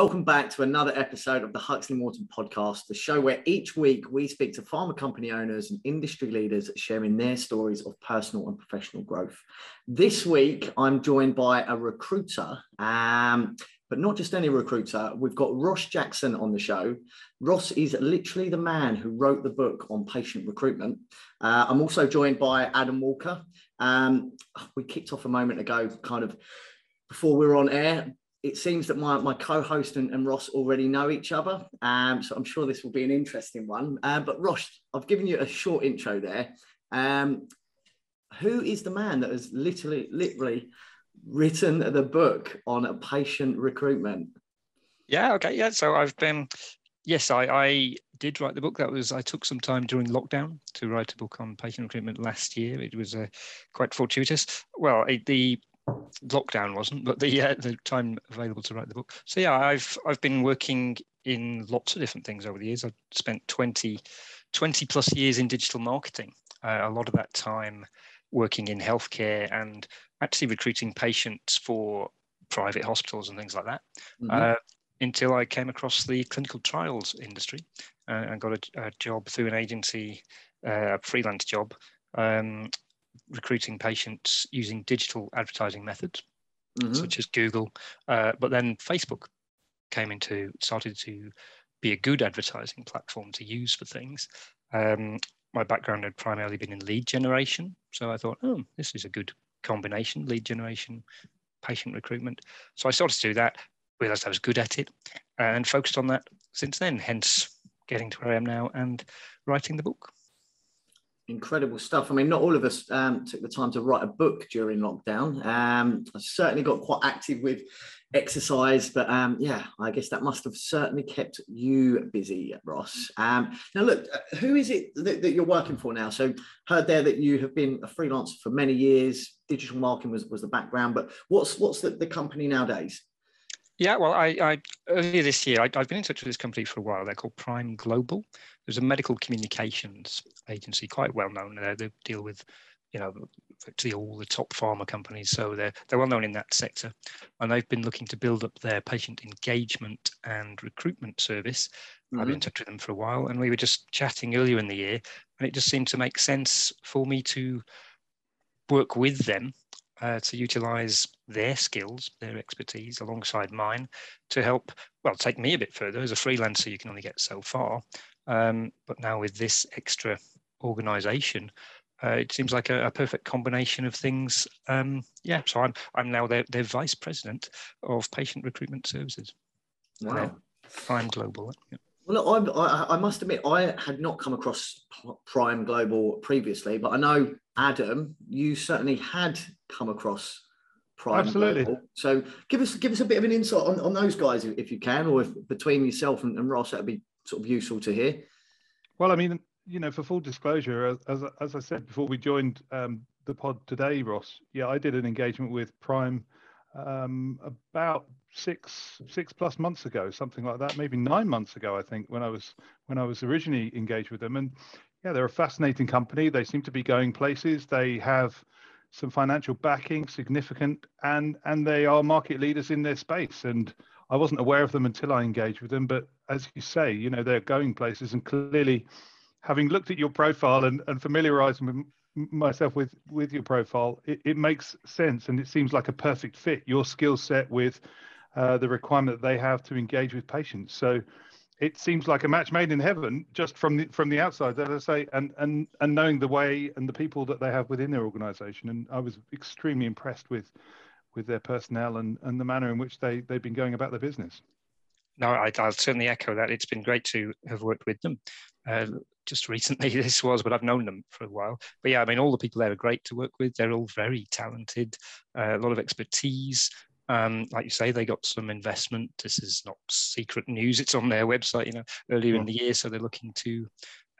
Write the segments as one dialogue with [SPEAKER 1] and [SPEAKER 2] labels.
[SPEAKER 1] Welcome back to another episode of the Huxley Morton podcast, the show where each week we speak to pharma company owners and industry leaders sharing their stories of personal and professional growth. This week, I'm joined by a recruiter, um, but not just any recruiter. We've got Ross Jackson on the show. Ross is literally the man who wrote the book on patient recruitment. Uh, I'm also joined by Adam Walker. Um, we kicked off a moment ago, kind of before we were on air, it seems that my, my co-host and, and Ross already know each other. Um, so I'm sure this will be an interesting one. Uh, but Ross, I've given you a short intro there. Um, who is the man that has literally, literally written the book on a patient recruitment?
[SPEAKER 2] Yeah. Okay. Yeah. So I've been, yes, I, I did write the book. That was I took some time during lockdown to write a book on patient recruitment last year. It was uh, quite fortuitous. Well, it, the lockdown wasn't, but the uh, the time available to write the book. So yeah, I've I've been working in lots of different things over the years. I've spent 20, 20 plus years in digital marketing. Uh, a lot of that time working in healthcare and actually recruiting patients for private hospitals and things like that. Mm-hmm. Uh, until I came across the clinical trials industry uh, and got a, a, job through an agency, uh, a freelance job, um, recruiting patients using digital advertising methods, mm-hmm. such as Google. Uh, but then Facebook came into, started to be a good advertising platform to use for things. Um, my background had primarily been in lead generation. So I thought, oh, this is a good combination lead generation, patient recruitment. So I started to do that, realized I was good at it, and focused on that since then, hence getting to where I am now and writing the book
[SPEAKER 1] incredible stuff. I mean, not all of us um, took the time to write a book during lockdown. Um, I certainly got quite active with exercise, but um, yeah, I guess that must have certainly kept you busy, Ross. Um, now, look, uh, who is it that, that, you're working for now? So, heard there that you have been a freelancer for many years. Digital marketing was, was the background, but what's what's the, the company nowadays?
[SPEAKER 2] Yeah, well, I, I earlier this year I, have been in touch with this company for a while. They're called Prime Global. There's a medical communications agency, quite well known. They, they deal with, you know, virtually all the top pharma companies. So they're they're well known in that sector, and they've been looking to build up their patient engagement and recruitment service. Mm-hmm. I've been in touch with them for a while, and we were just chatting earlier in the year, and it just seemed to make sense for me to work with them uh, to utilize their skills, their expertise alongside mine to help, well, take me a bit further. As a freelancer, you can only get so far. Um, but now with this extra organization, uh, it seems like a, a, perfect combination of things. Um, yeah, so I'm I'm now their, their vice president of patient recruitment services.
[SPEAKER 1] Wow.
[SPEAKER 2] Prime Global. Yeah.
[SPEAKER 1] Well, I, I, must admit, I had not come across Prime Global previously, but I know Adam, you certainly had come across Prime
[SPEAKER 3] Absolutely.
[SPEAKER 1] So give us give us a bit of an insight on, on those guys if you can, or if between yourself and, and Ross, that'd be sort of useful to hear.
[SPEAKER 3] Well, I mean, you know, for full disclosure, as as I said before we joined um, the pod today, Ross, yeah, I did an engagement with Prime um, about six six plus months ago, something like that, maybe nine months ago, I think, when I was when I was originally engaged with them. And yeah, they're a fascinating company. They seem to be going places. They have some financial backing, significant, and and they are market leaders in their space. And I wasn't aware of them until I engaged with them. But as you say, you know, they're going places, and clearly, having looked at your profile and and familiarizing myself with with your profile, it, it makes sense, and it seems like a perfect fit. Your skill set with uh, the requirement that they have to engage with patients. So it seems like a match made in heaven just from the from the outside as i say and and and knowing the way and the people that they have within their organization. And i was extremely impressed with with their personnel and and the manner in which they they've been going about their business.
[SPEAKER 2] No I, will certainly echo that. It's been great to have worked with them uh, just recently this was but i've known them for a while. But yeah i mean all the people there are great to work with. They're all very talented uh, a lot of expertise um, like you say, they got some investment. This is not secret news. It's on their website, you know, earlier in the year. So they're looking to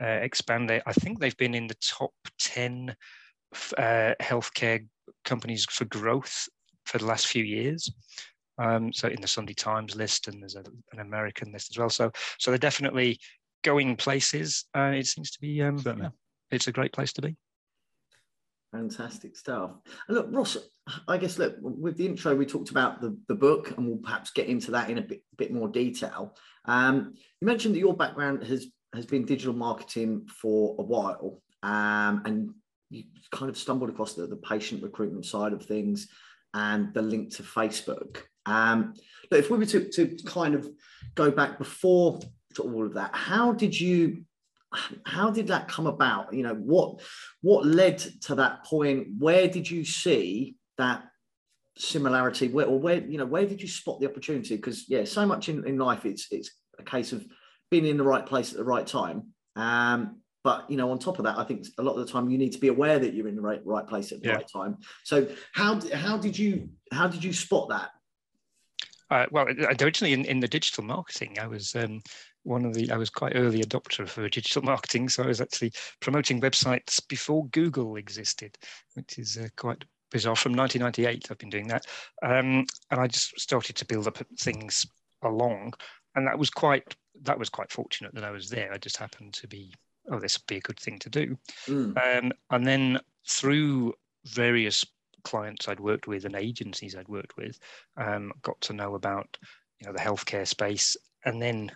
[SPEAKER 2] uh, expand it. I think they've been in the top 10 uh, healthcare companies for growth for the last few years. Um, so in the Sunday Times list, and there's a, an American list as well. So so they're definitely going places. Uh, it seems to be, um, yeah, it's a great place to be.
[SPEAKER 1] Fantastic stuff. And look, Ross, I guess look with the intro we talked about the, the book, and we'll perhaps get into that in a bit, bit more detail. Um, you mentioned that your background has has been digital marketing for a while, um, and you kind of stumbled across the, the patient recruitment side of things and the link to Facebook. Um, but if we were to, to kind of go back before to all of that, how did you how did that come about? You know what what led to that point? Where did you see that similarity? Where or where you know where did you spot the opportunity? Because yeah so much in, in life it's it's a case of being in the right place at the right time. Um but you know on top of that i think a lot of the time you need to be aware that you're in the right right place at the yeah. right time. So how how did you how did you spot that?
[SPEAKER 2] Uh, well, originally in, in the digital marketing, I was um, one of the, I was quite early adopter for digital marketing. So I was actually promoting websites before Google existed, which is uh, quite bizarre. From 1998, I've been doing that. Um, and I just started to build up things along. And that was quite, that was quite fortunate that I was there. I just happened to be, oh, this would be a good thing to do. Mm. Um, and then through various clients I'd worked with and agencies I'd worked with, um, got to know about you know the healthcare space, and then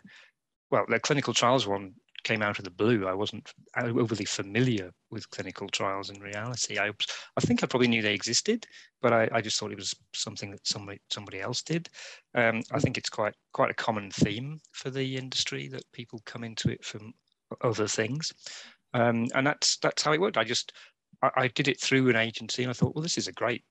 [SPEAKER 2] well, the clinical trials one came out of the blue. I wasn't overly familiar with clinical trials in reality. I, I think I probably knew they existed, but I, I just thought it was something that somebody somebody else did. Um, I think it's quite quite a common theme for the industry that people come into it from other things, um, and that's that's how it worked. I just I, I did it through an agency, and I thought, well, this is a great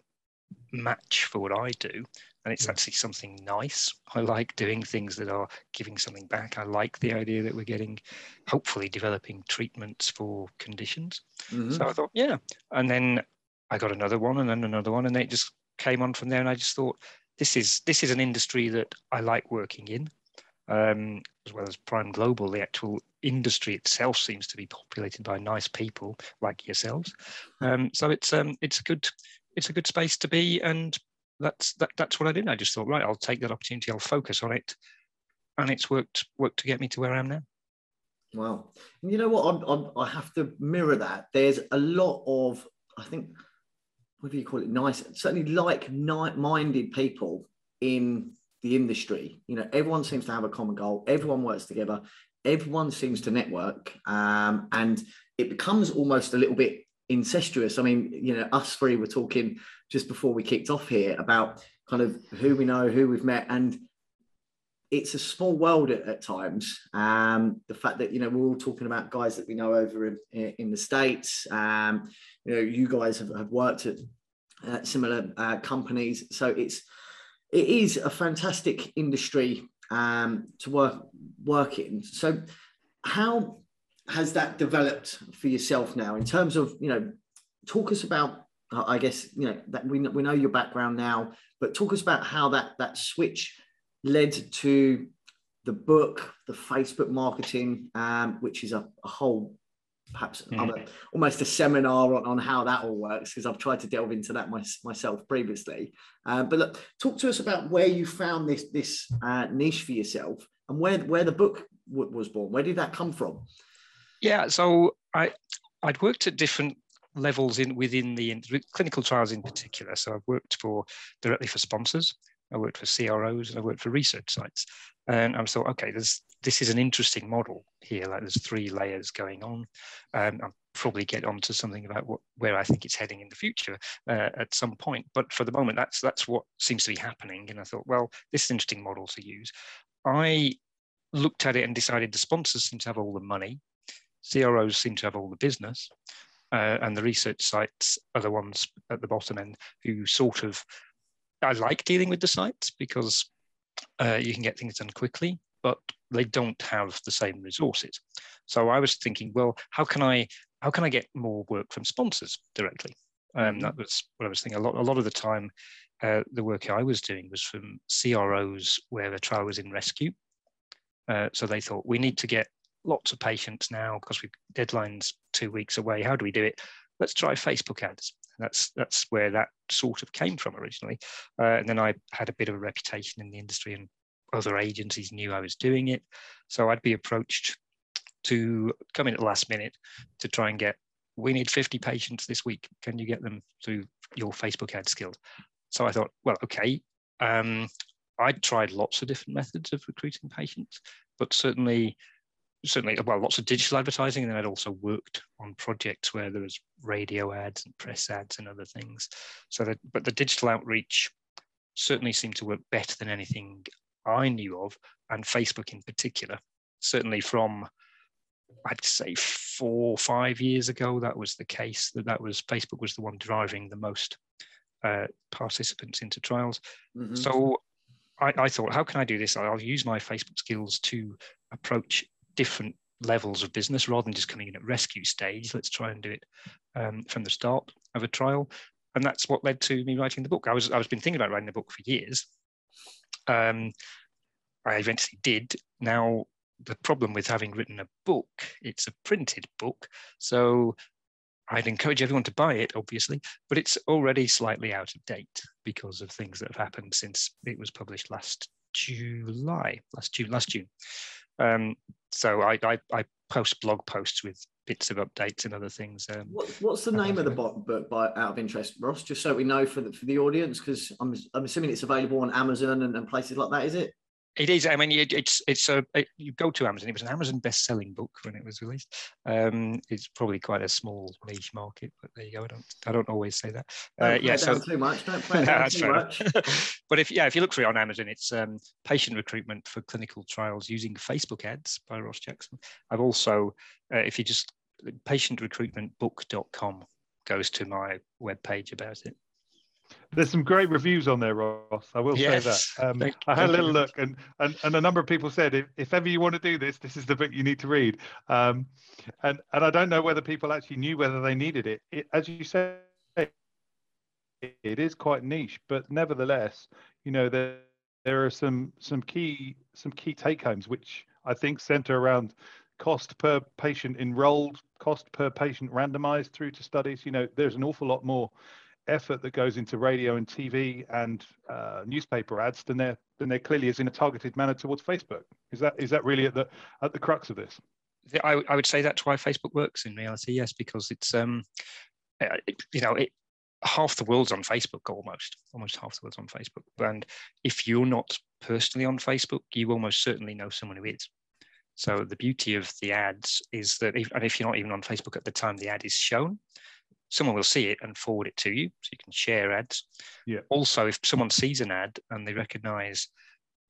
[SPEAKER 2] match for what I do and it's actually something nice. I like doing things that are giving something back. I like the idea that we're getting, hopefully, developing treatments for conditions. Mm-hmm. So I thought, yeah. And then I got another one, and then another one, and then it just came on from there. And I just thought, this is this is an industry that I like working in, um, as well as Prime Global. The actual industry itself seems to be populated by nice people like yourselves. Um, so it's um, it's a good it's a good space to be, and that's that, that's what I did. I just thought, right, I'll take that opportunity. I'll focus on it, and it's worked worked to get me to where I am now.
[SPEAKER 1] Wow, and you know what? I'm, I'm, i have to mirror that. There's a lot of, I think, what do you call it? Nice, certainly like-minded people in the industry. You know, everyone seems to have a common goal. Everyone works together. Everyone seems to network, um, and it becomes almost a little bit incestuous. I mean, you know, us three were talking just before we kicked off here about kind of who we know, who we've met, and it's a small world at, at times. Um, the fact that you know we're all talking about guys that we know over in, in the states. Um, you know, you guys have, have worked at uh, similar uh, companies, so it's it is a fantastic industry um, to work work in. So, how has that developed for yourself now in terms of you know talk us about I guess you know that we we know your background now, but talk us about how that that switch led to the book, the Facebook marketing, um, which is a, a whole perhaps mm. other, almost a seminar on, on how that all works because I've tried to delve into that my, myself previously. Uh, but look, talk to us about where you found this this uh, niche for yourself and where where the book w- was born. Where did that come from?
[SPEAKER 2] Yeah, so I I'd worked at different levels in within the in, clinical trials in particular. So I've worked for directly for sponsors. I worked for CROs and I worked for research sites. And I thought, okay, there's this is an interesting model here. Like there's three layers going on. Um, I'll probably get onto something about what where I think it's heading in the future uh, at some point. But for the moment, that's that's what seems to be happening. And I thought, well, this is an interesting model to use. I looked at it and decided the sponsors seem to have all the money CROs seem to have all the business, uh, and the research sites are the ones at the bottom end who sort of. I like dealing with the sites because uh, you can get things done quickly, but they don't have the same resources. So I was thinking, well, how can I how can I get more work from sponsors directly? Um, that was what I was thinking. A lot a lot of the time, uh, the work I was doing was from CROs where the trial was in rescue. Uh, so they thought we need to get lots of patients now because we deadlines two weeks away. How do we do it? Let's try Facebook ads. That's that's where that sort of came from originally. Uh, and then I had a bit of a reputation in the industry, and other agencies knew I was doing it. So I'd be approached to come in at the last minute to try and get we need 50 patients this week. Can you get them through your Facebook ad skills? So I thought, well, okay. Um, I'd tried lots of different methods of recruiting patients, but certainly, certainly, well, lots of digital advertising. And then I'd also worked on projects where there was radio ads and press ads and other things. So that, but the digital outreach certainly seemed to work better than anything I knew of, and Facebook in particular. Certainly from I'd say four or five years ago, that was the case. That that was Facebook was the one driving the most uh, participants into trials. Mm-hmm. So I, I, thought, how can I do this? I'll use my Facebook skills to approach different levels of business rather than just coming in at rescue stage. Let's try and do it um, from the start of a trial, and that's what led to me writing the book. I was I was been thinking about writing the book for years. Um, I eventually did. Now the problem with having written a book, it's a printed book. So I'd encourage everyone to buy it, obviously, but it's already slightly out of date because of things that have happened since it was published last July, last June, last June. Um, so I, I, I, post blog posts with bits of updates and other things. Um,
[SPEAKER 1] what, what's the name of the book, by, out of interest, Ross? Just so we know for the, for the audience, because I'm, I'm assuming it's available on Amazon and, and places like that, is it?
[SPEAKER 2] It is. I mean, it's it's a it, you go to Amazon. It was an Amazon best-selling book when it was released. Um, it's probably quite a small niche market, but there you go. I don't I don't always say that.
[SPEAKER 1] Uh, yeah, so too much. Don't play down too much.
[SPEAKER 2] but if yeah, if you look for it on Amazon, it's um, patient recruitment for clinical trials using Facebook ads by Ross Jackson. I've also, uh, if you just patientrecruitmentbook.com goes to my web page about it.
[SPEAKER 3] There's some great reviews on there, Ross. I will yes. say that. Um, thank, I had a little look, and, and and a number of people said if, if ever you want to do this, this is the book you need to read. Um, and and I don't know whether people actually knew whether they needed it. it as you say, it is quite niche, but nevertheless, you know there there are some some key some key take homes which I think center around cost per patient enrolled, cost per patient randomized through to studies. You know, there's an awful lot more effort that goes into radio and TV and uh, newspaper ads than there than there clearly is in a targeted manner towards Facebook. Is that is that really at the at the crux of this?
[SPEAKER 2] I, I would say that's why Facebook works in reality. Yes, because it's um, uh, it, you know, it half the world's on Facebook almost, almost half the world's on Facebook. And if you're not personally on Facebook, you almost certainly know someone who is. So the beauty of the ads is that, if, and if you're not even on Facebook at the time the ad is shown, someone will see it and forward it to you so you can share ads.
[SPEAKER 3] Yeah.
[SPEAKER 2] Also if someone sees an ad and they recognize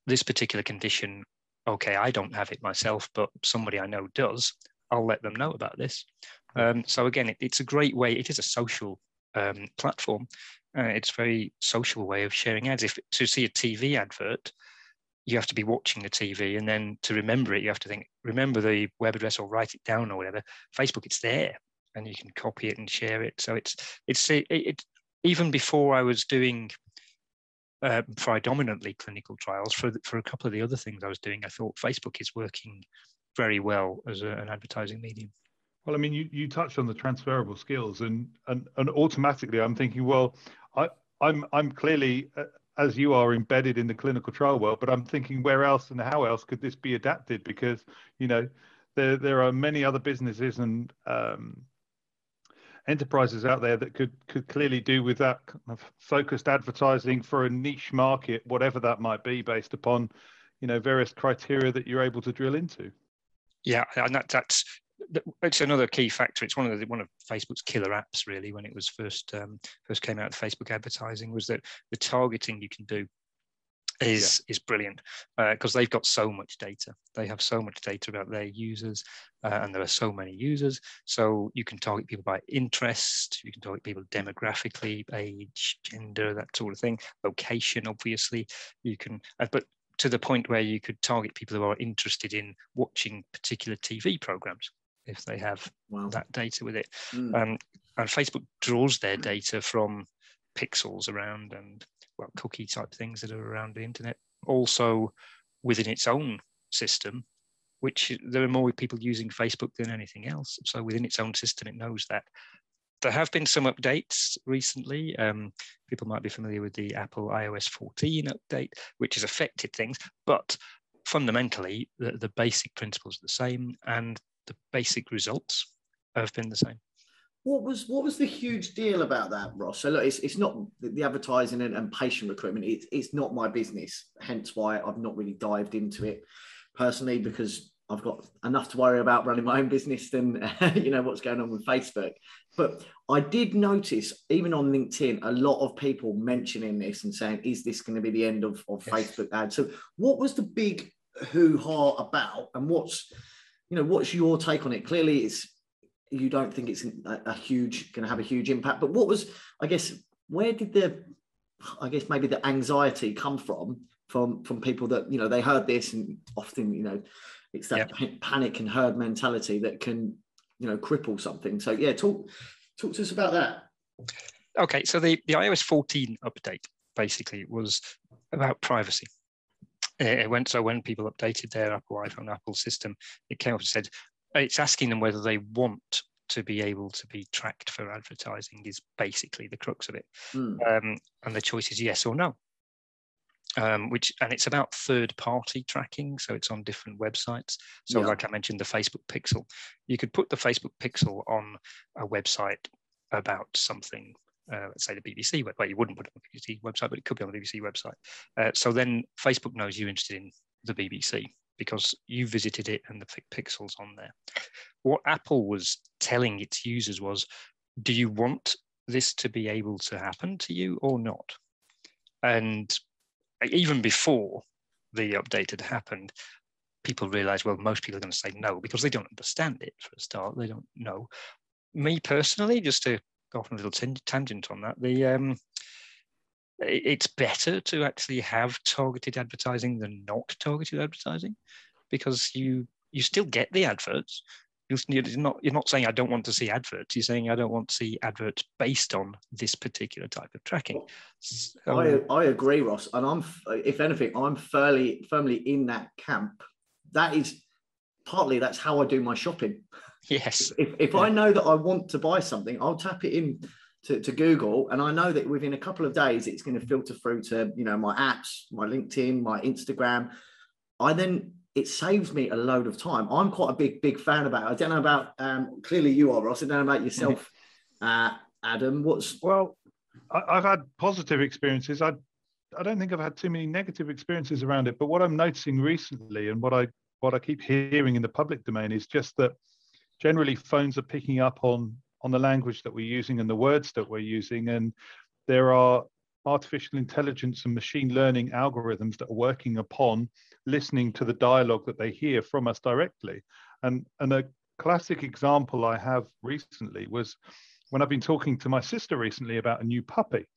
[SPEAKER 2] this particular condition okay i don't have it myself but somebody i know does i'll let them know about this. Um, so again it, it's a great way it is a social um, platform. Uh, it's a very social way of sharing ads. If to see a tv advert you have to be watching the TV, and then to remember it, you have to think, remember the web address or write it down or whatever. Facebook, it's there and you can copy it and share it. So it's it's it, it even before I was doing uh, predominantly clinical trials for for a couple of the other things I was doing, I thought Facebook is working very well as a, an advertising medium.
[SPEAKER 3] Well, I mean, you, you touched on the transferable skills, and and and automatically I'm thinking, well, I I'm I'm clearly uh, as you are embedded in the clinical trial world, but I'm thinking where else and how else could this be adapted? Because you know there there are many other businesses and um, enterprises out there that could could clearly do with that kind of focused advertising for a niche market, whatever that might be, based upon you know various criteria that you're able to drill into.
[SPEAKER 2] Yeah, and that, that's it's another key factor. It's one of the one of Facebook's killer apps, really. When it was first um, first came out, Facebook advertising was that the targeting you can do is yeah. is brilliant because uh, they've got so much data. They have so much data about their users, uh, and there are so many users. So you can target people by interest. You can target people demographically, age, gender, that sort of thing. Location, obviously. You can, uh, but to the point where you could target people who are interested in watching particular TV programs if they have wow. that data with it. Mm. Um, and Facebook draws their data from pixels around and well, cookie type things that are around the internet. Also, within its own system, which there are more people using Facebook than anything else. So within its own system, it knows that. There have been some updates recently. Um, people might be familiar with the Apple iOS 14 update, which has affected things, but fundamentally, the, the basic principles are the same and the basic results have been the same.
[SPEAKER 1] What was what was the huge deal about that, Ross? So look, it's, it's not the advertising and, and patient recruitment. It's it's not my business. Hence why I've not really dived into it personally because I've got enough to worry about running my own business than you know what's going on with Facebook. But I did notice even on LinkedIn a lot of people mentioning this and saying, "Is this going to be the end of, of yes. Facebook ads?" So what was the big hoo ha about, and what's you know what's your take on it? Clearly, it's you don't think it's a, a huge going to have a huge impact. But what was, I guess, where did the, I guess maybe the anxiety come from from from people that you know they heard this and often you know it's that yep. panic and herd mentality that can you know cripple something. So yeah, talk talk to us about that.
[SPEAKER 2] Okay, so the the iOS 14 update basically was about privacy. It went so when people updated their Apple iPhone, Apple system, it came up and said it's asking them whether they want to be able to be tracked for advertising is basically the crux of it mm. um, and the choice is yes or no um, which and it's about third party tracking so it's on different websites so yeah. like i mentioned the facebook pixel you could put the facebook pixel on a website about something uh, let's say the BBC website. Well, you wouldn't put it on the BBC website, but it could be on the BBC website. Uh, so then Facebook knows you're interested in the BBC because you visited it and the pixels on there. What Apple was telling its users was, do you want this to be able to happen to you or not? And even before the update had happened, people realized, well, most people are going to say no because they don't understand it for a start. They don't know. Me personally, just to go off on a little tangent on that, the um, it's better to actually have targeted advertising than not targeted advertising because you you still get the adverts. You're not you're not saying i don't want to see adverts. You're saying i don't want to see adverts based on this particular type of tracking.
[SPEAKER 1] So, I, I agree ross and i'm if anything i'm fairly firmly in that camp. That is partly that's how i do my shopping.
[SPEAKER 2] Yes.
[SPEAKER 1] If, if yeah. i know that i want to buy something i'll tap it in to, to Google, and I know that within a couple of days it's going to filter through to you know my apps, my LinkedIn, my Instagram. I then it saves me a load of time. I'm quite a big big fan about. It. I don't know about um, clearly you are Ross. I don't know about yourself, uh, Adam. What's
[SPEAKER 3] well, I, have had positive experiences. I I don't think I've had too many negative experiences around it. But what I'm noticing recently, and what I what I keep hearing in the public domain, is just that generally phones are picking up on on the language that we're using and the words that we're using. And there are artificial intelligence and machine learning algorithms that are working upon listening to the dialogue that they hear from us directly. And, and a classic example I have recently was when I've been talking to my sister recently about a new puppy.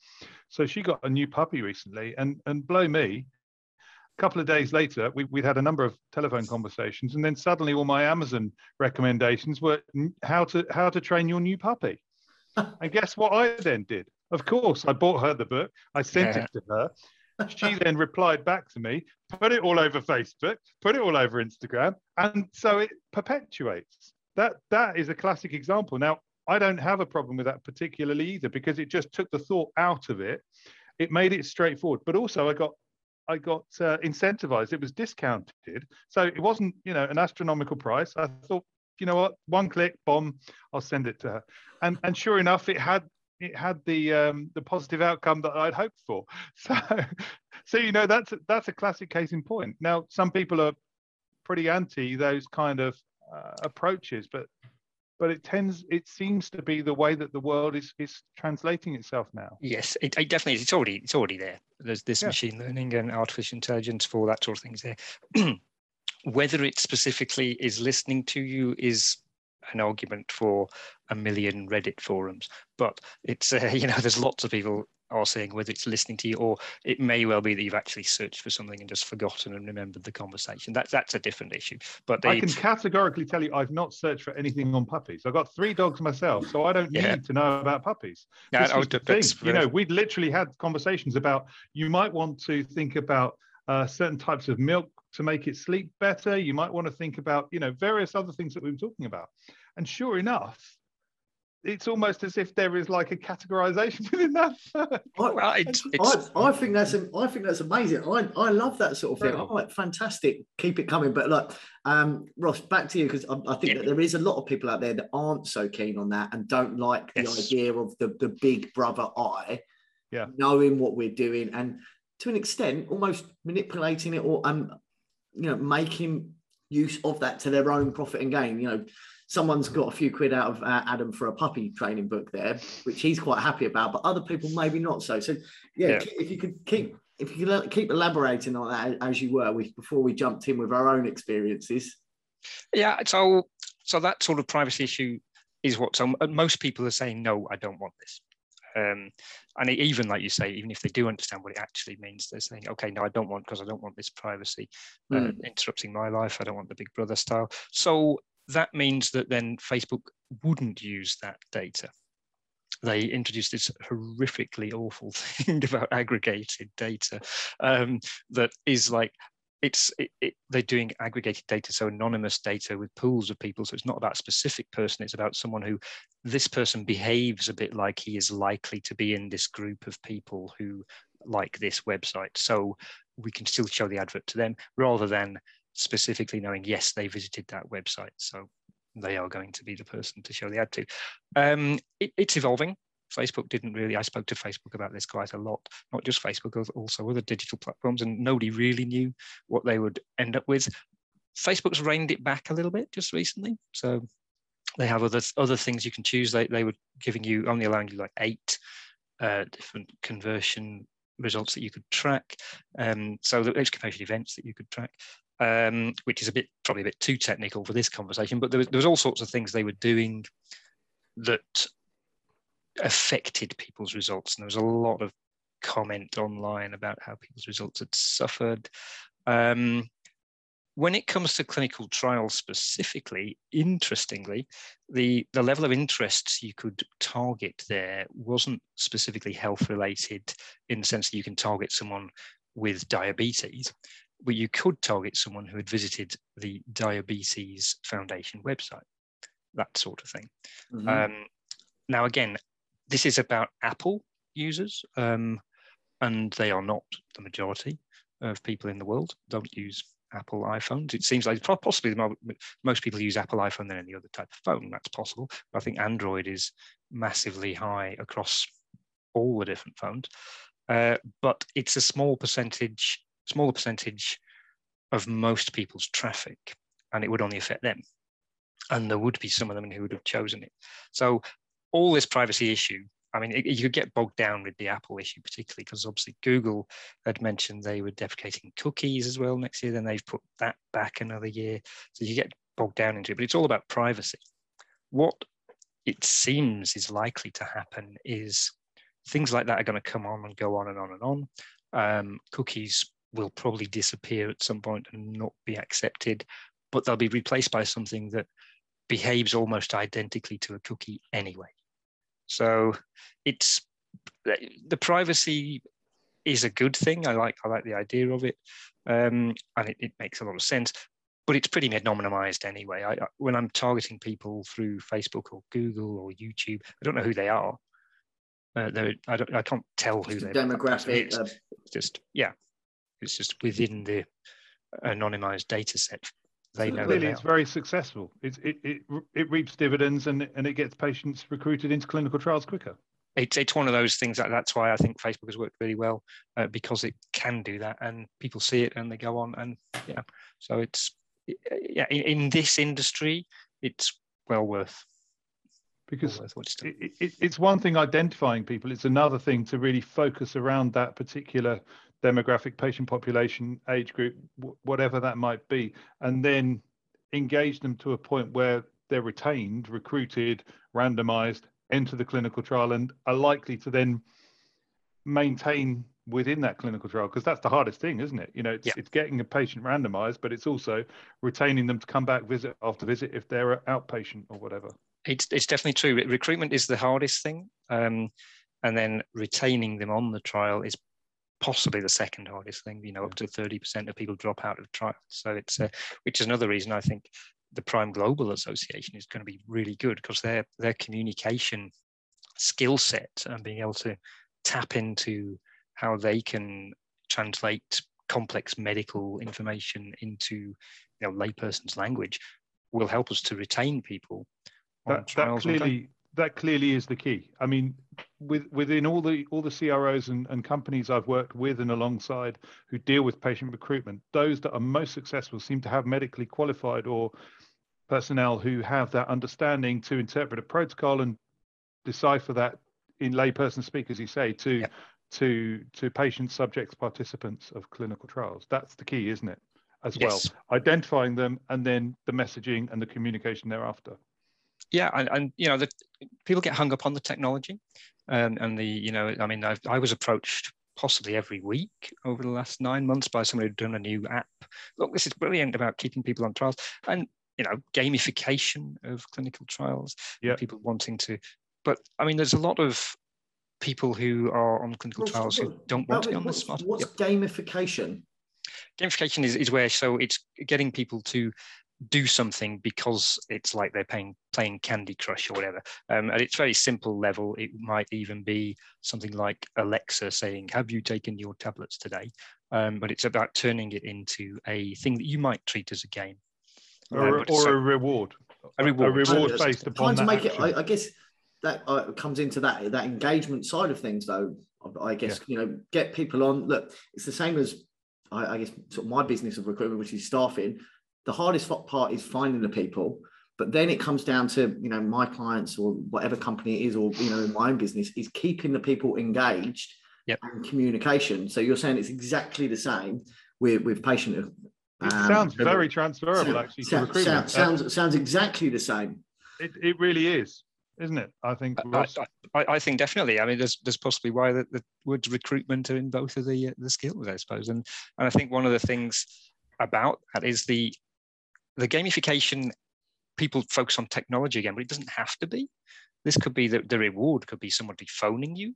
[SPEAKER 3] So she got a new puppy recently, and, and blow me, a couple of days later, we, would had a number of telephone conversations, and then suddenly all my Amazon recommendations were how to how to train your new puppy. and guess what I then did? Of course, I bought her the book. I sent yeah. it to her. She then replied back to me, put it all over Facebook, put it all over Instagram, and so it perpetuates. That that is a classic example. Now, I don't have a problem with that particularly either because it just took the thought out of it. It made it straightforward. But also, I got I got uh, incentivized. It was discounted, so it wasn't you know an astronomical price. I thought, you know what, one click, bomb, I'll send it to her, and and sure enough, it had it had the um, the positive outcome that I'd hoped for. So so you know that's that's a classic case in point. Now some people are pretty anti those kind of uh, approaches, but but it tends it seems to be the way that the world is is translating itself now.
[SPEAKER 2] Yes it, it definitely is. It's already it's already there. There's this yeah. machine learning and artificial intelligence for that sort of things there. Whether it specifically is listening to you is an argument for a million reddit forums but it's uh, you know there's lots of people are saying whether it's listening to you or it may well be that you've actually searched for something and just forgotten and remembered the conversation. That's that's a different issue. But
[SPEAKER 3] I can categorically tell you I've not searched for anything on puppies. I've got three dogs myself, so I don't yeah. need to know about puppies. Yeah, this the thing. You know, we'd literally had conversations about you might want to think about uh, certain types of milk to make it sleep better. You might want to think about, you know, various other things that we were talking about. And sure enough, it's almost as if there is like a categorization within that.
[SPEAKER 1] I, I, I, think that's I think that's amazing. I, I love that sort of thing. I'm like fantastic, keep it coming. But look, um, Ross, back to you because I, I, think yeah. that there is a lot of people out there that aren't so keen on that and don't like yes. the idea of the the big brother eye,
[SPEAKER 3] yeah,
[SPEAKER 1] knowing what we're doing and to an extent almost manipulating it or um, you know, making use of that to their own profit and gain. You know, someone's got a few quid out of uh, Adam for a puppy training book there, which he's quite happy about, but other people maybe not so. So yeah, yeah. if you could keep if you could keep elaborating on that as you were we, before we jumped in with our own experiences.
[SPEAKER 2] Yeah, so so that sort of privacy issue is what so most people are saying. No, I don't want this. Um, and even like you say, even if they do understand what it actually means, they're saying, okay, no, I don't want because I don't want this privacy mm. uh, hmm. interrupting my life. I don't want the Big Brother style. So that means that then Facebook wouldn't use that data. They introduced this horrifically awful thing about aggregated data um, that is like it's it, it, they're doing aggregated data so anonymous data with pools of people so it's not about a specific person it's about someone who this person behaves a bit like he is likely to be in this group of people who like this website so we can still show the advert to them rather than specifically knowing, yes, they visited that website. So they are going to be the person to show the ad to. Um, it, it's evolving. Facebook didn't really, I spoke to Facebook about this quite a lot, not just Facebook, also other digital platforms, and nobody really knew what they would end up with. Facebook's reined it back a little bit just recently. So they have other other things you can choose. They, they were giving you, only allowing you like eight uh, different conversion results that you could track. Um, so the conversion events that you could track um, which is a bit probably a bit too technical for this conversation. But there was, there was all sorts of things they were doing that affected people's results, and there was a lot of comment online about how people's results had suffered. Um, when it comes to clinical trials specifically, interestingly, the, the level of interest you could target there wasn't specifically health related in the sense that you can target someone with diabetes but you could target someone who had visited the Diabetes Foundation website, that sort of thing. Mm-hmm. Um, now, again, this is about Apple users, um, and they are not the majority of people in the world. Don't use Apple iPhones. It seems like possibly most people use Apple iPhone than any other type of phone. That's possible. But I think Android is massively high across all the different phones. Uh, but it's a small percentage smaller percentage of most people's traffic, and it would only affect them. And there would be some of them who would have chosen it. So all this privacy issue, I mean, it, you could get bogged down with the Apple issue, particularly because obviously Google had mentioned they were deprecating cookies as well next year. Then they've put that back another year. So you get bogged down into it, but it's all about privacy. What it seems is likely to happen is things like that are going to come on and go on and on and on. Um, cookies will probably disappear at some point and not be accepted, but they'll be replaced by something that behaves almost identically to a cookie anyway. So it's the privacy is a good thing. I like I like the idea of it, um, and it, it, makes a lot of sense. But it's pretty anonymized anyway. I, when I'm targeting people through Facebook or Google or YouTube, I don't know who they are. Uh, I don't. I can't tell who they
[SPEAKER 1] demographic.
[SPEAKER 2] Uh, just yeah, it's just within the anonymized data set. They know
[SPEAKER 3] clearly it's very successful. It, it, it, it reaps dividends and, and it gets patients recruited into clinical trials quicker.
[SPEAKER 2] It's, it's one of those things that that's why I think Facebook has worked really well uh, because it can do that and people see it and they go on and yeah. So it's yeah in, in this industry it's well worth
[SPEAKER 3] because well worth it, it, it's one thing identifying people it's another thing to really focus around that particular demographic, patient population, age group, whatever that might be, and then engage them to a point where they're retained, recruited, randomized, enter the clinical trial, and are likely to then maintain within that clinical trial because that's the hardest thing isn't it? You know it's, yeah. it's getting a patient randomized but it's also retaining them to come back visit after visit if they're outpatient or whatever.
[SPEAKER 2] It's, it's definitely true. Recruitment is the hardest thing um, and then retaining them on the trial is possibly the second hardest thing. You know, up to thirty percent of people drop out of trials. So it's uh, which is another reason I think the Prime Global Association is going to be really good because their their communication skill set and being able to tap into how they can translate complex medical information into you know layperson's language will help us to retain people.
[SPEAKER 3] That, that clearly that clearly is the key. I mean, with, within all the all the CROs and, and companies I've worked with and alongside who deal with patient recruitment, those that are most successful seem to have medically qualified or personnel who have that understanding to interpret a protocol and decipher that in layperson speak, as you say, to to to patients, subjects, participants of clinical trials. That's the key, isn't it? As yes. well, identifying them and then the messaging and the communication thereafter.
[SPEAKER 2] Yeah, and, and you know, the, people get hung up on the technology, and and the you know, I mean, I've, I was approached possibly every week over the last nine months by somebody who'd done a new app. Look, this is brilliant about keeping people on trials, and you know, gamification of clinical trials.
[SPEAKER 3] Yeah,
[SPEAKER 2] people wanting to, but I mean, there's a lot of people who are on clinical what's, trials who don't oh, want to be on the spot.
[SPEAKER 1] What's yep. gamification?
[SPEAKER 2] Gamification is, is where so it's getting people to do something because it's like they're playing playing Candy Crush or whatever. Um, at its very simple level, it might even be something like Alexa saying, "Have you taken your tablets today?" Um, but it's about turning it into a thing that you might treat as a game,
[SPEAKER 3] or, uh, or so, a reward.
[SPEAKER 2] A reward.
[SPEAKER 3] A reward based upon
[SPEAKER 1] Trying to make
[SPEAKER 3] action.
[SPEAKER 1] it, I, I guess that uh, comes into that that engagement side of things, though. I guess yeah. you know, get people on. Look, it's the same as I, I guess sort of my business of recruitment, which is staffing the hardest part is finding the people but then it comes down to you know my clients or whatever company it is or you know in my own business is keeping the people engaged
[SPEAKER 2] yep.
[SPEAKER 1] and communication. So you're saying it's exactly the same with with patient um,
[SPEAKER 3] it sounds very transferable sound, actually sound,
[SPEAKER 1] sound, sounds sounds exactly the same.
[SPEAKER 3] It, it really is isn't it? I think
[SPEAKER 2] I, I, I, think definitely. I mean there's there's possibly why the, the words recruitment are in both of the the skills i suppose. And and i think one of the things about that is the the gamification people focus on technology again, but it doesn't have to be. This could be the, the reward could be somebody phoning you.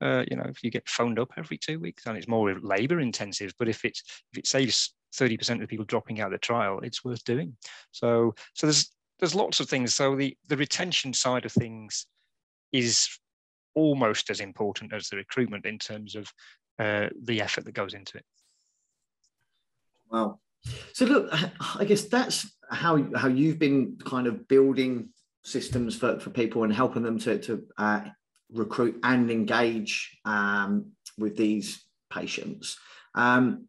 [SPEAKER 2] Uh, you know, if you get phoned up every two weeks, and it's more labor intensive. But if it's if it saves 30% of the people dropping out of the trial, it's worth doing. So so there's there's lots of things. So the the retention side of things is almost as important as the recruitment in terms of uh, the effort that goes into it.
[SPEAKER 1] Wow. So look, I guess that's how how you've been kind of building systems for, for people and helping them to, to uh, recruit and engage um, with these patients. Um,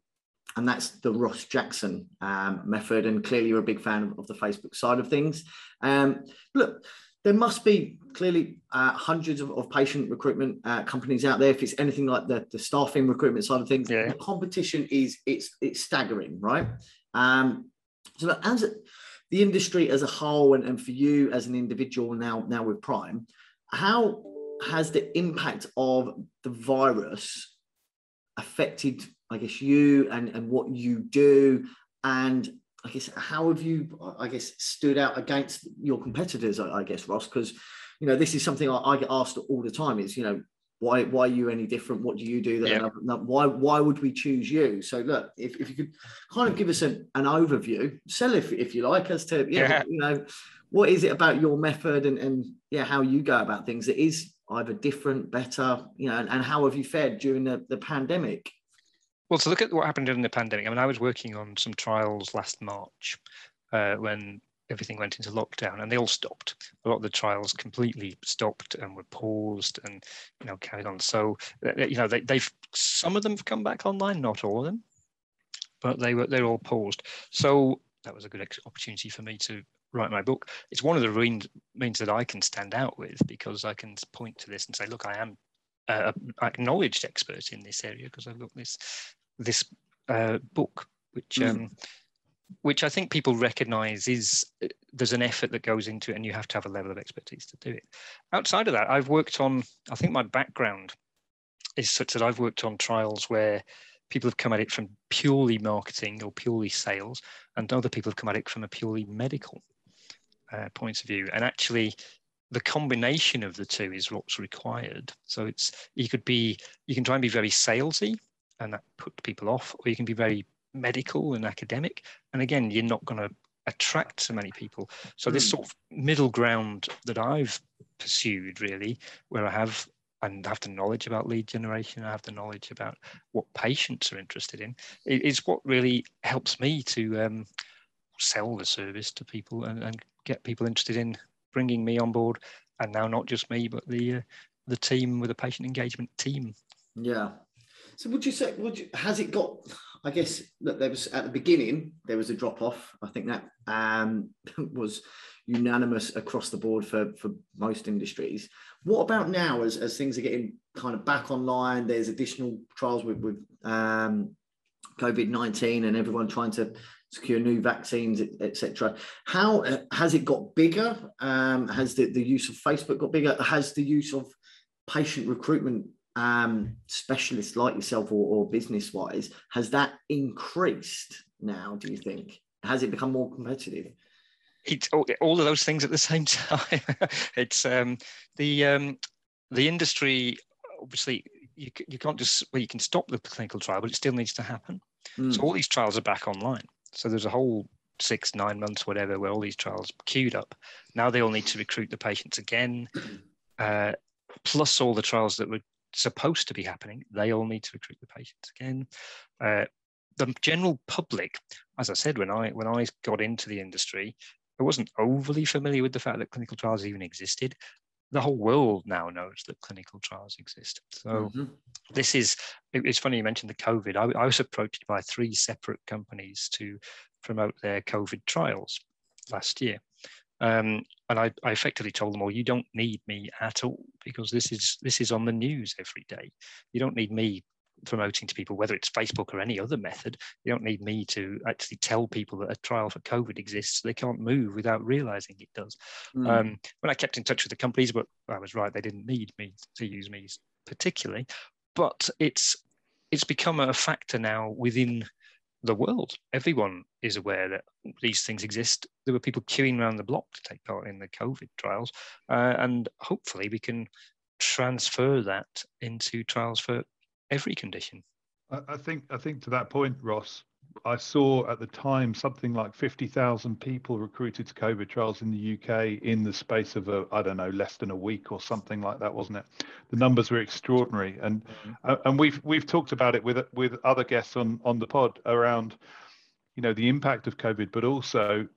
[SPEAKER 1] and that's the Ross Jackson um, method. And clearly, you're a big fan of, of the Facebook side of things. Um, look, there must be clearly uh, hundreds of, of, patient recruitment uh, companies out there. If it's anything like the, the staffing recruitment side of things, yeah. the competition is it's it's staggering, right? Um, so as the industry as a whole, and, and for you as an individual now now with Prime, how has the impact of the virus affected, I guess, you and and what you do and I guess how have you, I guess, stood out against your competitors? I, I guess, Ross, because you know this is something I, I, get asked all the time. Is you know why why are you any different? What do you do? That yeah. why why would we choose you? So look, if, if you could kind of give us an, an overview, sell if if you like, as to yeah, yeah. you know what is it about your method and and yeah how you go about things that is either different, better, you know, and, and how have you fared during the, the pandemic?
[SPEAKER 2] Well, to look at what happened during the pandemic, I mean, I was working on some trials last March uh, when everything went into lockdown and they all stopped. A lot of the trials completely stopped and were paused and, you know, carried on. So, uh, you know, they, they've, some of them have come back online, not all of them, but they were, they're all paused. So that was a good opportunity for me to write my book. It's one of the means that I can stand out with because I can point to this and say, look, I am uh, acknowledged expert in this area because I've got this this uh, book, which mm. Which I think people recognise is uh, there's an effort that goes into it, and you have to have a level of expertise to do it. Outside of that, I've worked on. I think my background is such that I've worked on trials where people have come at it from purely marketing or purely sales, and other people have come at it from a purely medical uh, point of view. And actually, the combination of the two is what's required. So it's you could be you can try and be very salesy and that put people off, or you can be very medical and academic. And again, you're not going to attract so many people. So this hmm. sort of middle ground that I've pursued really, where I have and have the knowledge about lead generation, I have the knowledge about what patients are interested in, is what really helps me to um, sell the service to people and, and, get people interested in bringing me on board. And now not just me, but the uh, the team with the patient engagement team.
[SPEAKER 1] Yeah. So would you say, would you, has it got I guess that there was at the beginning there was a drop off. I think that um, was unanimous across the board for for most industries. What about now, as as things are getting kind of back online? There's additional trials with with um, COVID nineteen and everyone trying to secure new vaccines, etc. How uh, has it got bigger? Um, has the, the use of Facebook got bigger? Has the use of patient recruitment um, specialists like yourself or, or business wise, has that increased now? Do you think? Has it become more competitive?
[SPEAKER 2] It's all, all of those things at the same time. it's um, the um, the industry. Obviously, you you can't just well, you can stop the clinical trial, but it still needs to happen. Mm. So all these trials are back online. So there's a whole six, nine months, whatever, where all these trials queued up. Now they all need to recruit the patients again, uh, plus all the trials that were supposed to be happening. They all need to recruit the patients again. Uh, the general public, as I said, when I when I got into the industry, I wasn't overly familiar with the fact that clinical trials even existed. The whole world now knows that clinical trials exist. So mm-hmm. this is it's funny you mentioned the COVID. I, I was approached by three separate companies to promote their COVID trials last year. Um, and I, I, effectively told them all, you don't need me at all because this is this is on the news every day. You don't need me promoting to people, whether it's Facebook or any other method. You don't need me to actually tell people that a trial for COVID exists. They can't move without realizing it does. Mm. Um, when I kept in touch with the companies, but I was right, they didn't need me to use me particularly. But it's it's become a factor now within the world. Everyone is aware that these things exist. There were people queuing around the block to take part in the COVID trials, uh, and hopefully we can transfer that into trials for every condition.
[SPEAKER 3] I think I think to that point, Ross, I saw at the time something like 50,000 people recruited to COVID trials in the UK in the space of a, I don't know, less than a week or something like that, wasn't it? The numbers were extraordinary, and mm-hmm. uh, and we've we've talked about it with with other guests on on the pod around, you know, the impact of COVID, but also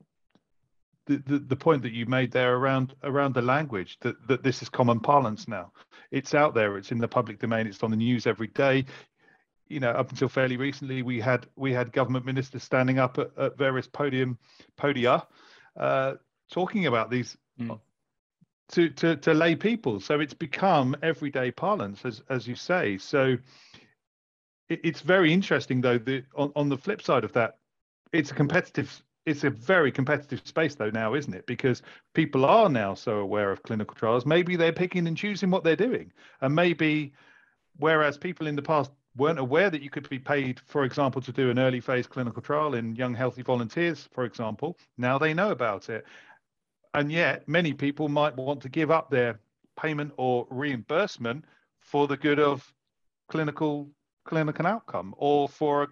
[SPEAKER 3] the, the, the point that you made there around around the language that, that this is common parlance now. It's out there. It's in the public domain. It's on the news every day you know, up until fairly recently, we had we had government ministers standing up at, at various podium podia, uh, talking about these mm. to, to to lay people. So it's become everyday parlance, as as you say. So it, it's very interesting, though. The on, on the flip side of that, it's a competitive. It's a very competitive space, though, now, isn't it? Because people are now so aware of clinical trials. Maybe they're picking and choosing what they're doing, and maybe whereas people in the past weren't aware that you could be paid, for example, to do an early phase clinical trial in young healthy volunteers, for example. Now they know about it. And yet, many people might want to give up their payment or reimbursement for the good of clinical clinical outcome or for a,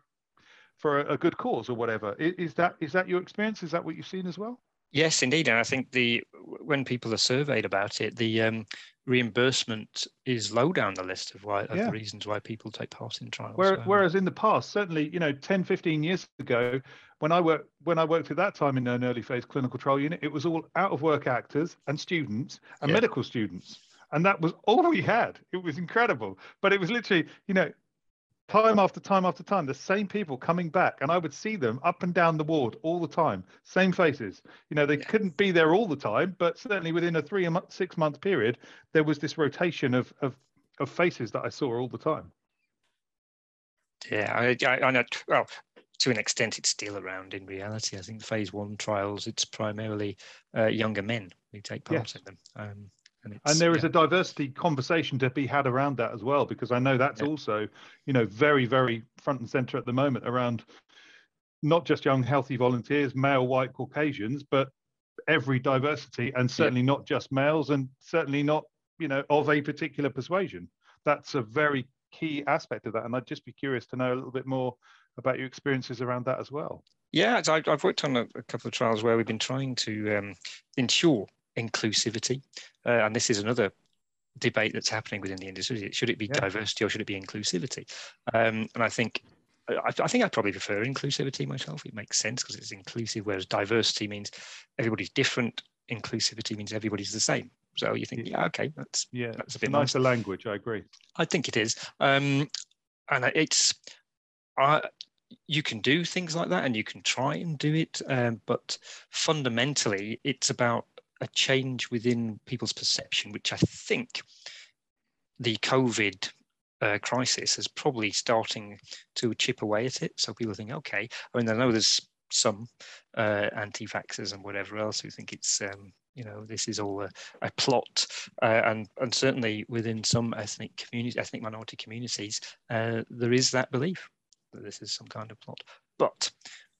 [SPEAKER 3] for a, good cause or whatever. Is that is that your experience? Is that what you've seen as well?
[SPEAKER 2] Yes, indeed, and I think the when people are surveyed about it, the um, reimbursement is low down the list of why of yeah. the reasons why people take part in trials.
[SPEAKER 3] Whereas, whereas in the past, certainly, you know, 10, 15 years ago, when I worked when I worked at that time in an early phase clinical trial unit, it was all out of work actors and students and yeah. medical students. And that was all we had. It was incredible. But it was literally, you know, time after time after time, the same people coming back, and I would see them up and down the ward all the time, same faces. You know, they yeah. couldn't be there all the time, but certainly within a three or six month period, there was this rotation of of of faces that I saw all the time.
[SPEAKER 2] Yeah, I, I, I know. Well, to an extent, it's still around in reality. I think the phase one trials, it's primarily uh, younger men who take part yes. in them. Um,
[SPEAKER 3] and, and there is yeah. a diversity conversation to be had around that as well, because I know that's yeah. also, you know, very, very front and center at the moment around not just young, healthy volunteers, male, white, Caucasians, but every diversity, and certainly yeah. not just males, and certainly not, you know, of a particular persuasion. That's a very key aspect of that, and I'd just be curious to know a little bit more about your experiences around that as well.
[SPEAKER 2] Yeah, I've worked on a, a, couple of trials where we've been trying to um, ensure inclusivity, uh, and this is another debate that's happening within the industry. Should it be yeah. diversity or should it be inclusivity? Um, and I think I, I, think I probably prefer inclusivity myself. It makes sense because it's inclusive, whereas diversity means everybody's different. Inclusivity means everybody's the same. So you think, yeah, okay, that's
[SPEAKER 3] yeah,
[SPEAKER 2] that's
[SPEAKER 3] a bit nicer nice. language. I agree.
[SPEAKER 2] I think it is, um, and it's, I, you can do things like that, and you can try and do it, um, but fundamentally, it's about a change within people's perception, which I think the COVID uh, crisis is probably starting to chip away at it. So people think, okay, I mean, I know there's some uh, anti-vaxxers and whatever else who think it's, um, you know, this is all a, a plot, uh, and and certainly within some ethnic communities, ethnic minority communities, uh, there is that belief that this is some kind of plot. But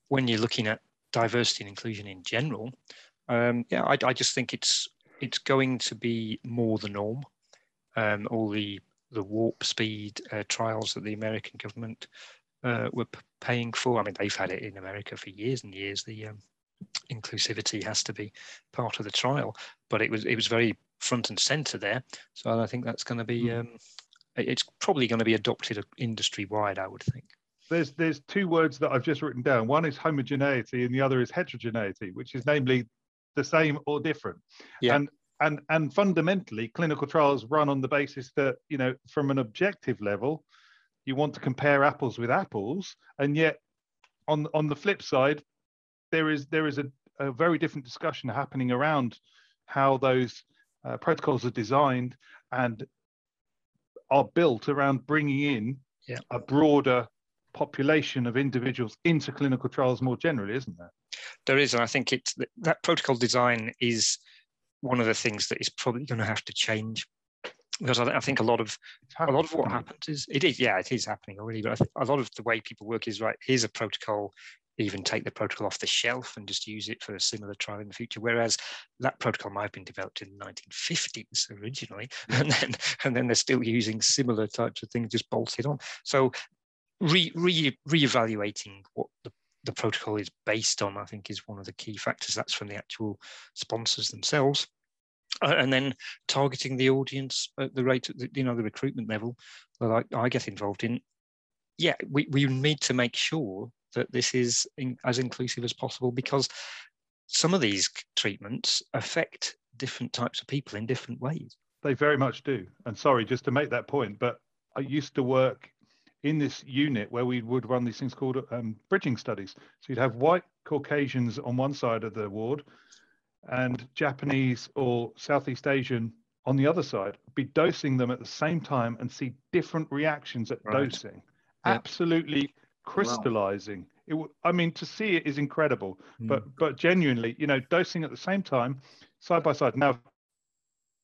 [SPEAKER 2] when you're looking at diversity and inclusion in general, um, yeah, I, I, just think it's it's going to be more the norm. Um, all the the warp speed uh, trials that the American government uh, were paying for. I mean, they've had it in America for years and years. The um, inclusivity has to be part of the trial, but it was it was very front and center there. So I think that's going to be hmm. um, it's probably going to be adopted industry wide. I would think.
[SPEAKER 3] There's there's two words that I've just written down. One is homogeneity, and the other is heterogeneity, which is namely the same or different. Yeah. And and and fundamentally, clinical trials run on the basis that you know from an objective level, you want to compare apples with apples, and yet on on the flip side, there is there is a, a very different discussion happening around how those uh, protocols are designed and are built around bringing in yeah. a broader population of individuals into clinical trials more generally, isn't there?
[SPEAKER 2] There is, and I think it's that protocol design is one of the things that is probably going to have to change because I, I think a lot of a lot of what happens is it is yeah it is happening already, but I think a lot of the way people work is right. Here's a protocol. Even take the protocol off the shelf and just use it for a similar trial in the future. Whereas that protocol might have been developed in the 1950s originally, and then and then they're still using similar types of things just bolted on. So re, re reevaluating what the the protocol is based on, I think, is one of the key factors. That's from the actual sponsors themselves. Uh, and then targeting the audience at the rate, the, you know, the recruitment level that I, I get involved in. Yeah, we, we need to make sure that this is in, as inclusive as possible because some of these treatments affect different types of people in different ways.
[SPEAKER 3] They very much do. And sorry, just to make that point, but I used to work in this unit where we would run these things called um, bridging studies. So you'd have white Caucasians on one side of the ward and Japanese or Southeast Asian on the other side, be dosing them at the same time and see different reactions at right. dosing. Yeah. Absolutely crystallizing. Wow. It, I mean, to see it is incredible, mm. but but genuinely, you know, dosing at the same time, side by side. Now, of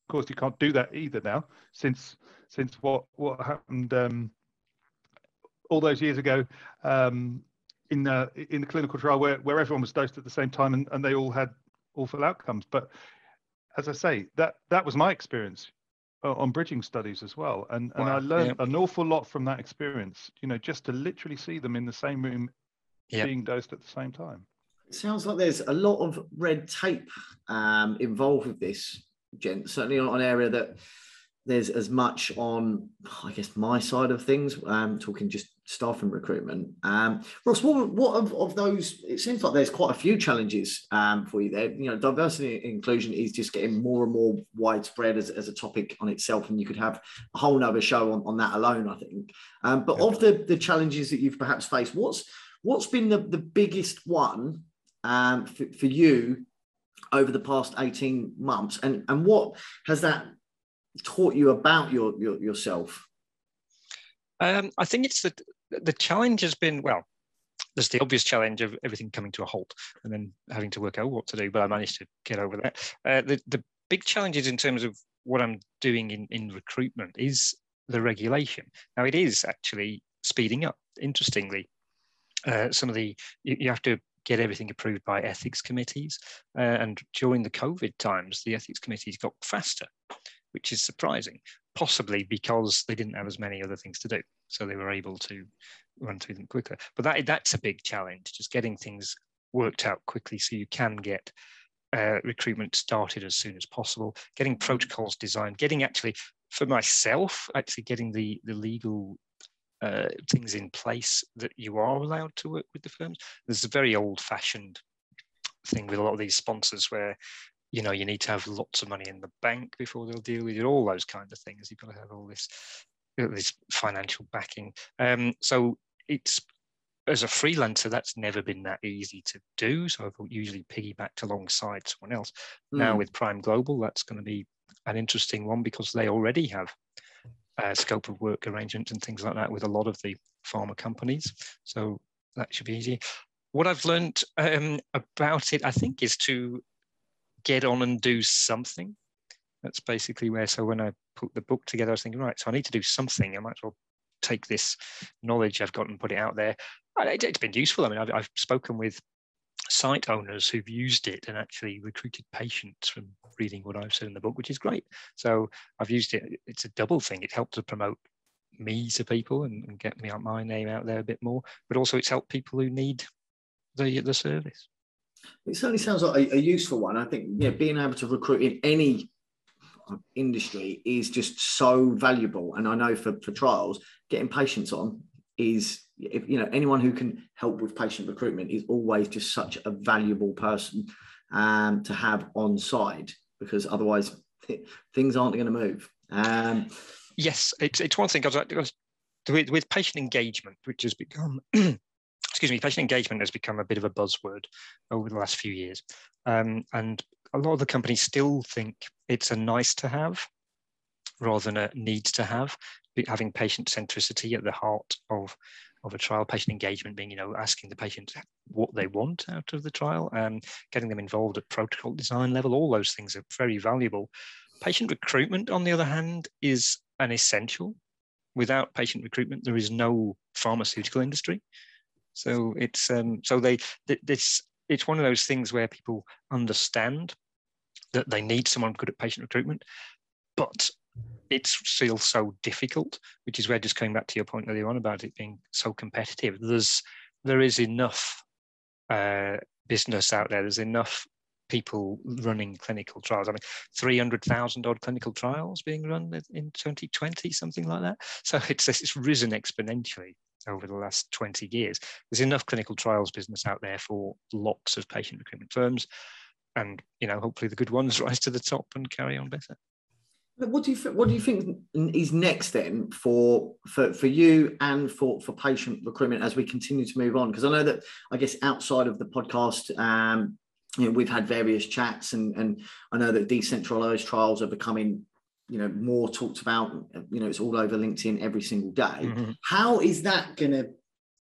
[SPEAKER 3] course, you can't do that either now, since since what what happened um, all those years ago um, in the in the clinical trial where, where everyone was dosed at the same time and, and they all had awful outcomes. But as I say, that that was my experience uh, on bridging studies as well, and wow. and I learned yeah. an awful lot from that experience. You know, just to literally see them in the same room, yeah. being dosed at the same time.
[SPEAKER 1] It sounds like there's a lot of red tape um, involved with this, Jen. Certainly on an area that there's as much on, I guess, my side of things, um, talking just staff and recruitment. Um, Ross, what, what of, of, those? It seems like there's quite a few challenges um, for you there. You know, diversity and inclusion is just getting more and more widespread as, as a topic on itself, and you could have a whole nother show on, on that alone, I think. Um, but yeah. of the, the challenges that you've perhaps faced, what's what's been the, the biggest one um, for, for you over the past 18 months and, and what has that taught you about your, your yourself?
[SPEAKER 2] Um, I think it's the the challenge has been well. There's the obvious challenge of everything coming to a halt and then having to work out what to do. But I managed to get over that. Uh, the the big challenges in terms of what I'm doing in in recruitment is the regulation. Now it is actually speeding up. Interestingly, uh, some of the you, you have to get everything approved by ethics committees. Uh, and during the COVID times, the ethics committees got faster which is surprising, possibly because they didn't have as many other things to do. So they were able to run through them quicker. But that that's a big challenge, just getting things worked out quickly so you can get uh, recruitment started as soon as possible, getting mm-hmm. protocols designed, getting actually for myself actually getting the the legal uh, things in place that you are allowed to work with the firms. There's a very old fashioned thing with a lot of these sponsors where you know you need to have lots of money in the bank before they'll deal with you all those kind of things. You've got to have all this this financial backing. Um, so it's as a freelancer that's never been that easy to do. So i've usually piggybacked alongside someone else. Mm. now hmm. with prime global that's going to be an interesting one because they already have a scope of work arrangements and things like that with a lot of the pharma companies. So that should be easy. What i've learned um, about it i think is to get on and do something. That's basically where. So when I put the book together, I was thinking, right, so I need to do something. I might as well take this knowledge I've got and put it out there. It's been useful. I mean, I've, I've spoken with site owners who've used it and actually recruited patients from reading what I've said in the book, which is great. So I've used it. It's a double thing. It helped to promote me to people and, and get me my name out there a bit more, but also it's helped people who need the the service.
[SPEAKER 1] It certainly sounds like a, a useful one. I think yeah, being able to recruit in any industry is just so valuable. And I know for, for trials, getting patients on is if you know anyone who can help with patient recruitment is always just such a valuable person um, to have on side because otherwise things aren't going to move. Um,
[SPEAKER 2] yes, it's, it's one thing because with, with patient engagement, which has become excuse me, patient engagement has become a bit of a buzzword over the last few years. Um, and a lot of the companies still think it's a nice to have rather than a need to have, having patient centricity at the heart of, of a trial, patient engagement being, you know, asking the patient what they want out of the trial, and getting them involved at protocol design level, all those things are very valuable. Patient recruitment, on the other hand, is an essential. Without patient recruitment, there is no pharmaceutical industry. So it's um, so they this it's one of those things where people understand that they need someone good at patient recruitment, but it's still so difficult, which is where just coming back to your point earlier on about it being so competitive. There's there is enough uh, business out there. There's enough people running clinical trials. I mean, 300,000 odd clinical trials being run in 2020, something like that. So it's, it's risen exponentially over the last 20 years. There's enough clinical trials business out there for lots of patient recruitment firms. And, you know, hopefully the good ones rise to the top and carry on better.
[SPEAKER 1] What do you what do you think is next then for for for you and for for patient recruitment as we continue to move on? Because I know that I guess outside of the podcast, um, you know, we've had various chats, and and I know that decentralized trials are becoming you know more talked about you know it's all over linkedin every single day. Mm-hmm. How is that going to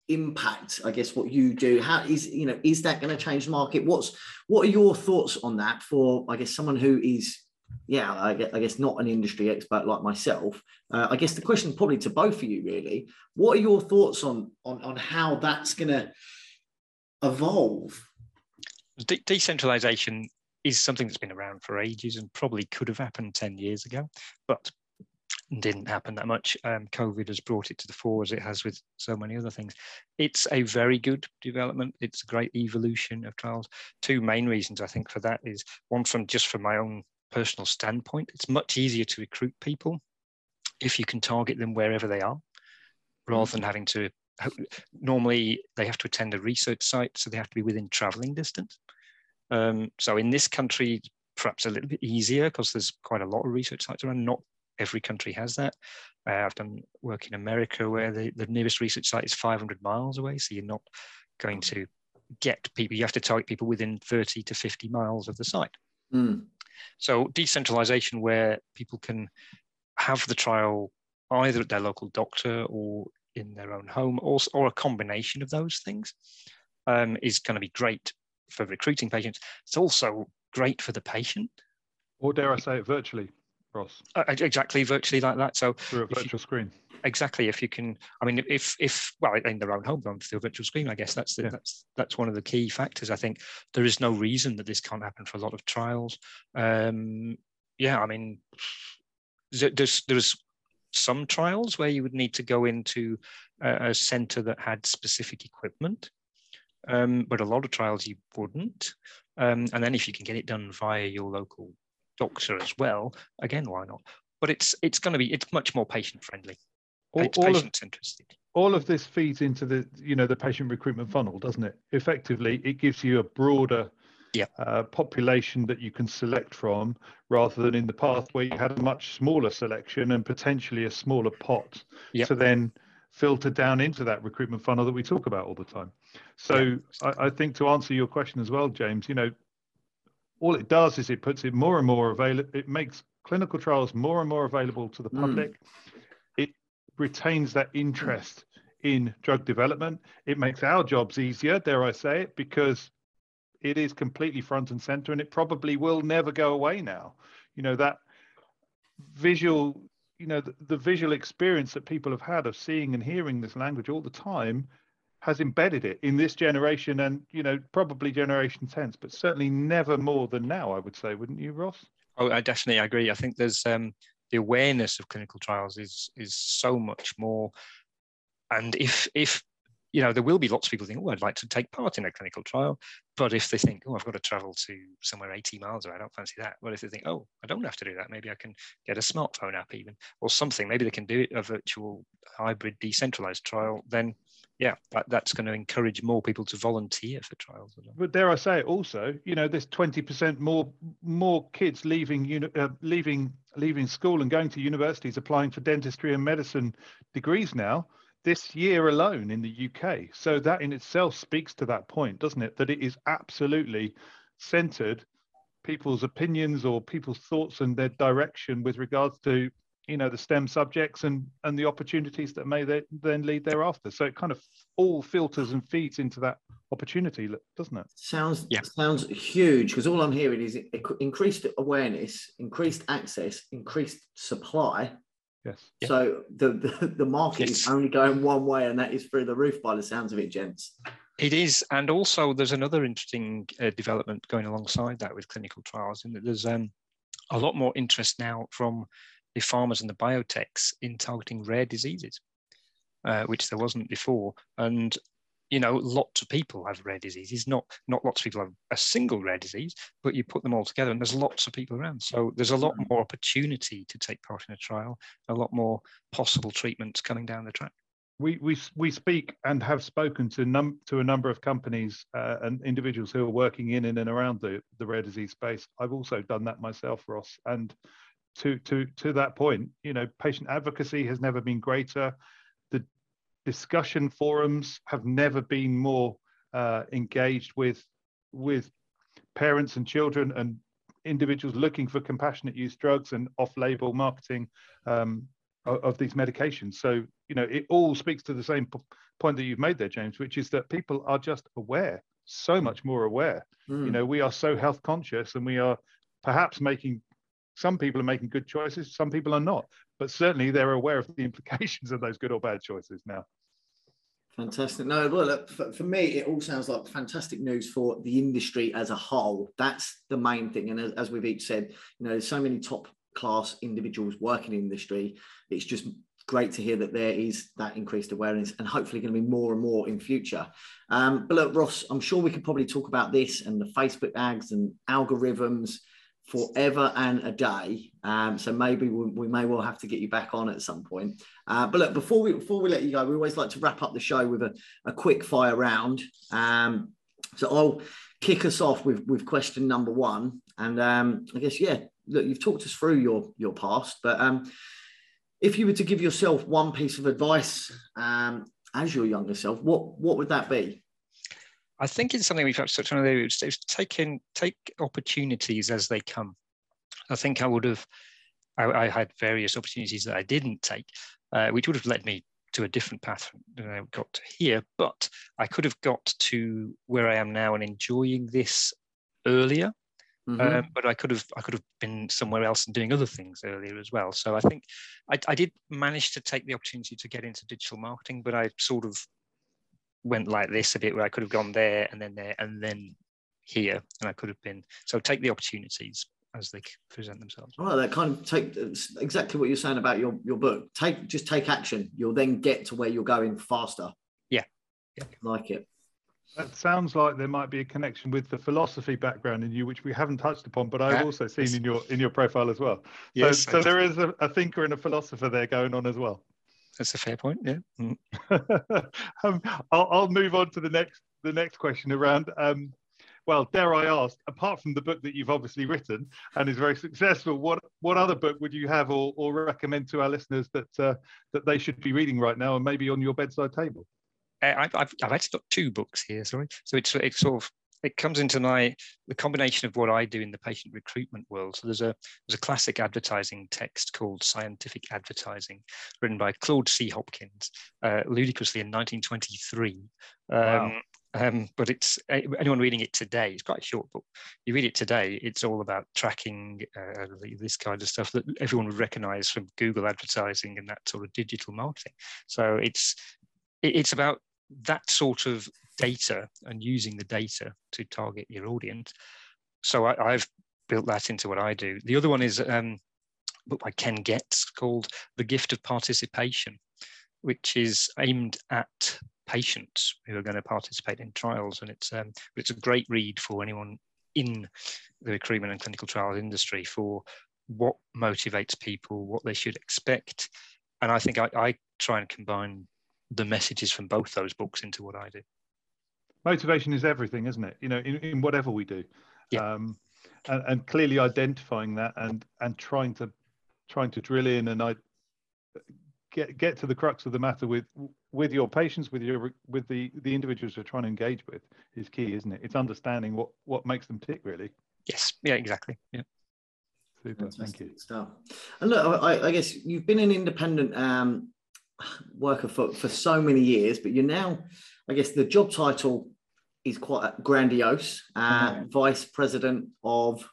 [SPEAKER 1] impact i guess what you do? How is you know is that going to change the market? What's what are your thoughts on that for i guess someone who is yeah i guess, I guess not an industry expert like myself? Uh, i guess the question probably to both of you really what are your thoughts on on, on how that's going to evolve?
[SPEAKER 2] De- decentralization is something that's been around for ages and probably could have happened 10 years ago, but didn't happen that much. Um, COVID has brought it to the fore as it has with so many other things. It's a very good development. It's a great evolution of trials. Two main reasons I think for that is one from just from my own personal standpoint, it's much easier to recruit people if you can target them wherever they are, rather than having to. Normally, they have to attend a research site, so they have to be within traveling distance. Um, so in this country, perhaps a little bit easier because there's quite a lot of research sites around. Not every country has that. Uh, I've done work in America where the, the nearest research site is 500 miles away. So you're not going to get people, you have to target people within 30 to 50 miles of the site. Mm. So decentralization where people can have the trial either at their local doctor or in their own home or, or a combination of those things um, is going to be great for recruiting patients. It's also great for the patient.
[SPEAKER 3] Or dare I say it virtually, Ross?
[SPEAKER 2] Uh, exactly, virtually like that. So
[SPEAKER 3] through a virtual
[SPEAKER 2] you,
[SPEAKER 3] screen.
[SPEAKER 2] Exactly. If you can, I mean, if if well, in their own home, through a virtual screen, I guess that's the, yeah. that's that's one of the key factors. I think there is no reason that this can't happen for a lot of trials. Um, yeah, I mean, there's there's some trials where you would need to go into a, a centre that had specific equipment. Um, but a lot of trials you wouldn't. Um, and then if you can get it done via your local doctor as well, again, why not? But it's it's going to be it's much more patient friendly.
[SPEAKER 3] All,
[SPEAKER 2] it's
[SPEAKER 3] all
[SPEAKER 2] patient
[SPEAKER 3] of,
[SPEAKER 2] interested.
[SPEAKER 3] all of this feeds into the you know the patient recruitment funnel, doesn't it? Effectively, it gives you a broader
[SPEAKER 2] Yeah.
[SPEAKER 3] uh, population that you can select from, rather than in the past where you had a much smaller selection and potentially a smaller pot
[SPEAKER 2] Yep.
[SPEAKER 3] to then filter down into that recruitment funnel that we talk about all the time. So I, I think to answer your question as well, James, you know, all it does is it puts it more and more available. It makes clinical trials more and more available to the
[SPEAKER 1] Mm.
[SPEAKER 3] public. It retains that interest in drug development. It makes our jobs easier, dare I say it, because it is completely front and center and it probably will never go away now. You know, that visual, you know, the, the visual experience that people have had of seeing and hearing this language all the time has embedded it in this generation and, you know, probably generation tense, but certainly never more than now, I would say, wouldn't you, Ross?
[SPEAKER 2] Oh, I definitely agree. I think there's um, the awareness of clinical trials is is so much more. And if if you know, there will be lots of people think, oh, I'd like to take part in a clinical trial. But if they think, oh, I've got to travel to somewhere 80 miles away, I don't fancy that. But if they think, oh, I don't have to do that, maybe I can get a smartphone app even or something, maybe they can do it a virtual hybrid decentralized trial, then yeah, that, that's going to encourage more people to volunteer for trials.
[SPEAKER 3] But dare I say also, you know, there's 20% more more kids leaving uni- uh, leaving leaving school and going to universities applying for dentistry and medicine degrees now this year alone in the UK. So that in itself speaks to that point, doesn't it? That it is absolutely centered people's opinions or people's thoughts and their direction with regards to you know the STEM subjects and and the opportunities that may they, then lead thereafter. So it kind of all filters and feeds into that opportunity, doesn't it?
[SPEAKER 1] Sounds
[SPEAKER 2] Yeah.
[SPEAKER 1] sounds huge because all I'm hearing is increased awareness, increased access, increased supply.
[SPEAKER 3] Yes.
[SPEAKER 2] Yeah.
[SPEAKER 1] So the, the the market is only going one way, and that is through the roof by the sounds of it, gents.
[SPEAKER 2] It is, and also there's another interesting uh, development going alongside that with clinical trials, in that there's um, a lot more interest now from the pharmas and the biotechs in targeting rare diseases, uh, which there wasn't before. And you know, lots of people have rare diseases. Not not lots of people have a single rare disease, but you put them all together, and there's lots of people around. So there's a lot more opportunity to take part in a trial, a lot more possible treatments coming down the track.
[SPEAKER 3] we we we speak and have spoken to num to a number of companies uh, and individuals who are working in in and around the the rare disease space. I've also done that myself, Ross. And to to to that point, you know, patient advocacy has never been greater. The discussion forums have never been more uh, engaged with with parents and children and individuals looking for compassionate use drugs and off-label marketing um, of, of these medications. So you know, it all speaks to the same p- point that you've made there, James, which is that people are just aware, so much more aware.
[SPEAKER 1] Mm.
[SPEAKER 3] You know, we are so health conscious, and we are perhaps making. Some people are making good choices, some people are not, but certainly they're aware of the implications of those good or bad choices now.
[SPEAKER 1] Fantastic. No, well, look, for, for me, it all sounds like fantastic news for the industry as a whole. That's the main thing. And as, as we've each said, you know, there's so many top class individuals working in industry. It's just great to hear that there is that increased awareness and hopefully going to be more and more in future. Um, but look, Ross, I'm sure we could probably talk about this and the Facebook ads and algorithms forever and a day. Um, so maybe we, we may well have to get you back on at some point. Uh, but look, before we before we let you go, we always like to wrap up the show with a, a quick fire round. Um, so I'll kick us off with with question number one, and um, I guess yeah, look, you've talked us through your your past, but um, if you were to give yourself one piece of advice um, as your younger self, what what would that be?
[SPEAKER 2] I think it's something we've perhaps touched on earlier. It's, it's taking take opportunities as they come. I think I would have. I, I had various opportunities that I didn't take, uh, which would have led me to a different path than I got to here. But I could have got to where I am now and enjoying this earlier.
[SPEAKER 1] Mhm.
[SPEAKER 2] Um, but I could have I could have been somewhere else and doing other things earlier as well. So I think I, I did manage to take the opportunity to get into digital marketing, but I sort of went like this a bit where I could have gone there and then there and then here, and I could have been so take the opportunities as they present themselves.
[SPEAKER 1] Well, that kind of take exactly what you're saying about your your book. Take just take action. You'll then get to where you're going faster.
[SPEAKER 2] Yeah, yeah,
[SPEAKER 1] like it.
[SPEAKER 3] That sounds like there might be a connection with the philosophy background in you, which we haven't touched upon, but I've also seen in your in your profile as well. Yes, so, so there is a, a, thinker and a philosopher there going on as well.
[SPEAKER 2] That's a fair point. Yeah. Mm.
[SPEAKER 3] um, I'll, I'll, move on to the next the next question around. Um, well, dare I ask, apart from the book that you've obviously written and is very successful, what what other book would you have or, or recommend to our listeners that uh, that they should be reading right now and maybe on your bedside table?
[SPEAKER 2] Uh, I've, I've, I've actually got two books here. Sorry, so it's it's sort of it comes into my the combination of what I do in the patient recruitment world. So there's a there's a classic advertising text called Scientific Advertising, written by Claude C. Hopkins, uh, ludicrously in 1923. Um, wow. Um, but it's anyone reading it today. It's quite a short book. You read it today, it's all about tracking uh, this kind of stuff that everyone would recognise from Google advertising and that sort of digital marketing. So it's it's about that sort of data and using the data to target your audience. So I, have built that into what I do. The other one is um, book by Ken Getz called The Gift of Participation, which is aimed at patients who are going to participate in trials. And it's, um, it's a great read for anyone in the recruitment and clinical trials industry for what motivates people, what they should expect. And I think I, I try and combine the messages from both those books into what I do.
[SPEAKER 3] Motivation is everything, isn't it? You know, in, in whatever we do. Yeah. Um, and, and, clearly identifying that and and trying to trying to drill in and I get get to the crux of the matter with with your patients, with your with the the individuals you're trying to engage with is key, isn't it? It's understanding what what makes them tick, really.
[SPEAKER 2] Yes. Yeah. Exactly. Yeah.
[SPEAKER 3] Super. Fantastic Thank you.
[SPEAKER 1] Stuff. And look, I, I, guess you've been an independent um, worker for, for so many years, but you're now, I guess the job title is quite grandiose. Uh, mm-hmm. Vice President of,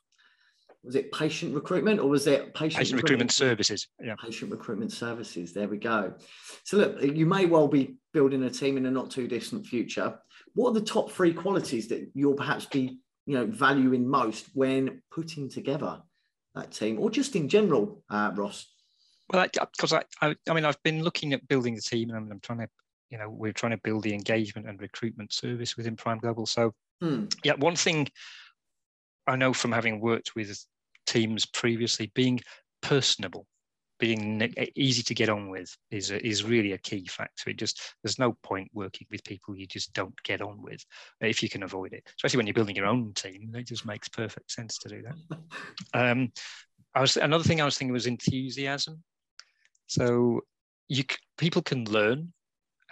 [SPEAKER 1] was it patient recruitment or was it
[SPEAKER 2] patient, patient recruitment? recruitment services?
[SPEAKER 1] Yeah. Patient recruitment services. There we go. So look, you may well be building a team in a not too distant future. What are the top three qualities that you'll perhaps be, you know, valuing most when putting together that team, or just in general, uh, Ross?
[SPEAKER 2] Well, because I, I, I, mean, I've been looking at building the team, and I'm, I'm, trying to, you know, we're trying to build the engagement and recruitment service within Prime Global. So, hmm. yeah, one thing I know from having worked with teams previously, being personable, being easy to get on with is a, is really a key factor. It just there's no point working with people you just don't get on with if you can avoid it. Especially when you're building your own team, it just makes perfect sense to do that. Um, I was another thing I was thinking was enthusiasm. So you people can learn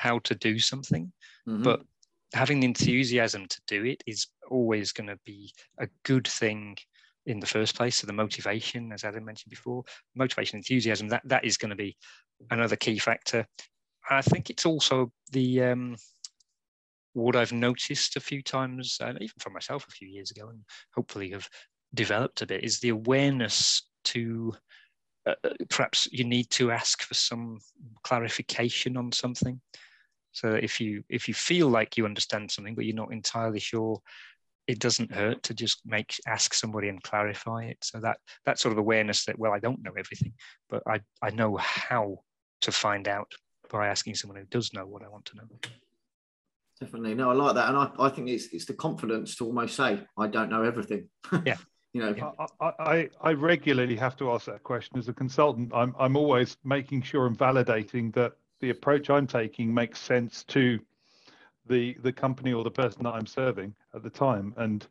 [SPEAKER 2] how to do something, mm-hmm. but having the enthusiasm to do it is always going to be a good thing in the first place. So the motivation, as Adam mentioned before, motivation, enthusiasm, that that is going to be another key factor. I think it's also the um, what I've noticed a few times, and even for myself a few years ago, and hopefully have developed a bit, is the awareness to uh, uh, perhaps you need to ask for some clarification on something. So if you if you feel like you understand something but you're not entirely sure, it doesn't hurt to just make ask somebody and clarify it. So that that sort of awareness that well I don't know everything, but I I know how to find out by asking someone who does know what I want to know.
[SPEAKER 1] Definitely, no, I like that, and I, I think it's it's the confidence to almost say I don't know everything.
[SPEAKER 2] Yeah,
[SPEAKER 1] you know
[SPEAKER 3] I, I, I regularly have to ask that question as a consultant i'm i'm always making sure and validating that the approach i'm taking makes sense to the the company or the person that i'm serving at the time and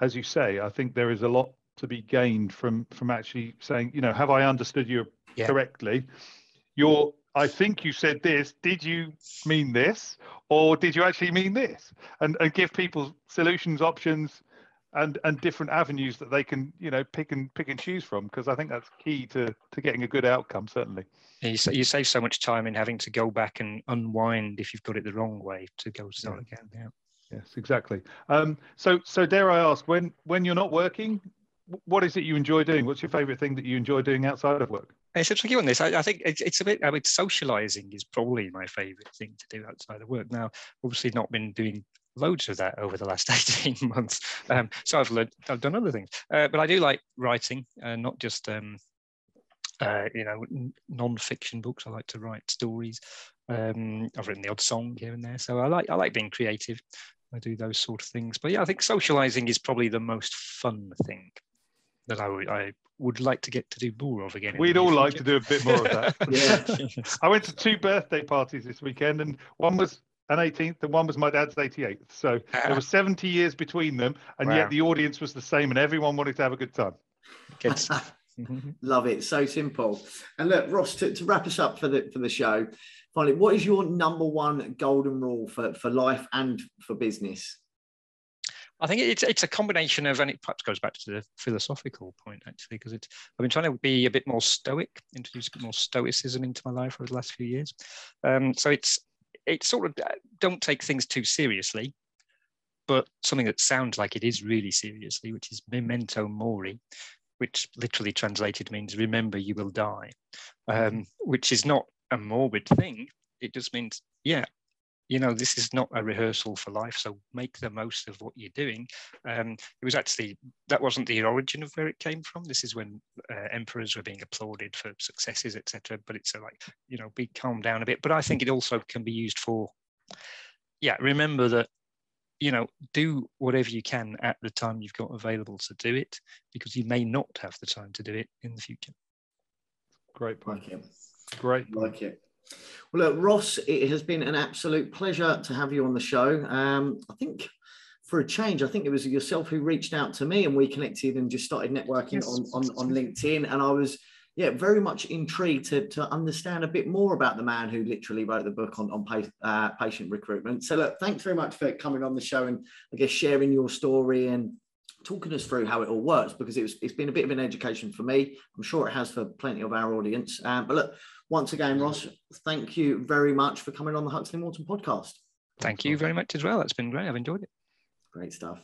[SPEAKER 3] as you say i think there is a lot to be gained from from actually saying you know have i understood you yeah. correctly your I think you said this. Did you mean this, or did you actually mean this? And and give people solutions, options, and and different avenues that they can you know pick and pick and choose from because I think that's key to to getting a good outcome certainly.
[SPEAKER 2] you, you save so much time in having to go back and unwind if you've got it the wrong way to go start yeah. again. Yeah.
[SPEAKER 3] Yes, exactly. Um, so so dare I ask when when you're not working, what is it you enjoy doing? What's your favorite thing that you enjoy doing outside of work?
[SPEAKER 2] It's a tricky one. This, I, I think it's, it's a bit. I mean, socializing is probably my favorite thing to do outside of work. Now, obviously, not been doing loads of that over the last 18 months. Um, so I've learned, I've done other things, uh, but I do like writing, uh, not just um, uh, you know non-fiction books. I like to write stories. Um, I've written the odd song here and there, so I like I like being creative. I do those sort of things. But yeah, I think socializing is probably the most fun thing that I would I would like to get to do more of again.
[SPEAKER 3] We'd all like to do a bit more of that. yeah. I went to two birthday parties this weekend, and one was an 18th, and one was my dad's 88th. So there were 70 years between them, and wow. yet the audience was the same, and everyone wanted to have a good time.
[SPEAKER 2] Good stuff.
[SPEAKER 1] Love it. So simple. And look, Ross, to, to wrap us up for the for the show, finally, what is your number one golden rule for, for life and for business?
[SPEAKER 2] I think it's it's a combination of, and it perhaps goes back to the philosophical point actually, because it's I've been trying to be a bit more stoic, introduce a bit more stoicism into my life over the last few years. Um, so it's it's sort of don't take things too seriously, but something that sounds like it is really seriously, which is memento mori, which literally translated means remember you will die, um, which is not a morbid thing. It just means, yeah, you know, this is not a rehearsal for life, so make the most of what you're doing. Um, it was actually, that wasn't the origin of where it came from. This is when uh, emperors were being applauded for successes, etc. But it's a, like, you know, be calm down a bit. But I think it also can be used for, yeah, remember that you know, do whatever you can at the time you've got available to do it, because you may not have the time to do it in the future.
[SPEAKER 3] Great point.
[SPEAKER 1] Like it.
[SPEAKER 3] Great.
[SPEAKER 1] Like it. Well, look, Ross, it has been an absolute pleasure to have you on the show. Um, I think for a change, I think it was yourself who reached out to me and we connected and just started networking yes. on, on, on LinkedIn. And I was yeah, very much intrigued to, to understand a bit more about the man who literally wrote the book on, on uh, patient recruitment. So, look, thanks very much for coming on the show and I guess sharing your story and talking us through how it all works because it was, it's been a bit of an education for me. I'm sure it has for plenty of our audience. Um, but look, once again, Ross, thank you very much for coming on the Huxley Morton podcast.
[SPEAKER 2] Thank you very much as well. That's been great. I've enjoyed it.
[SPEAKER 1] Great stuff.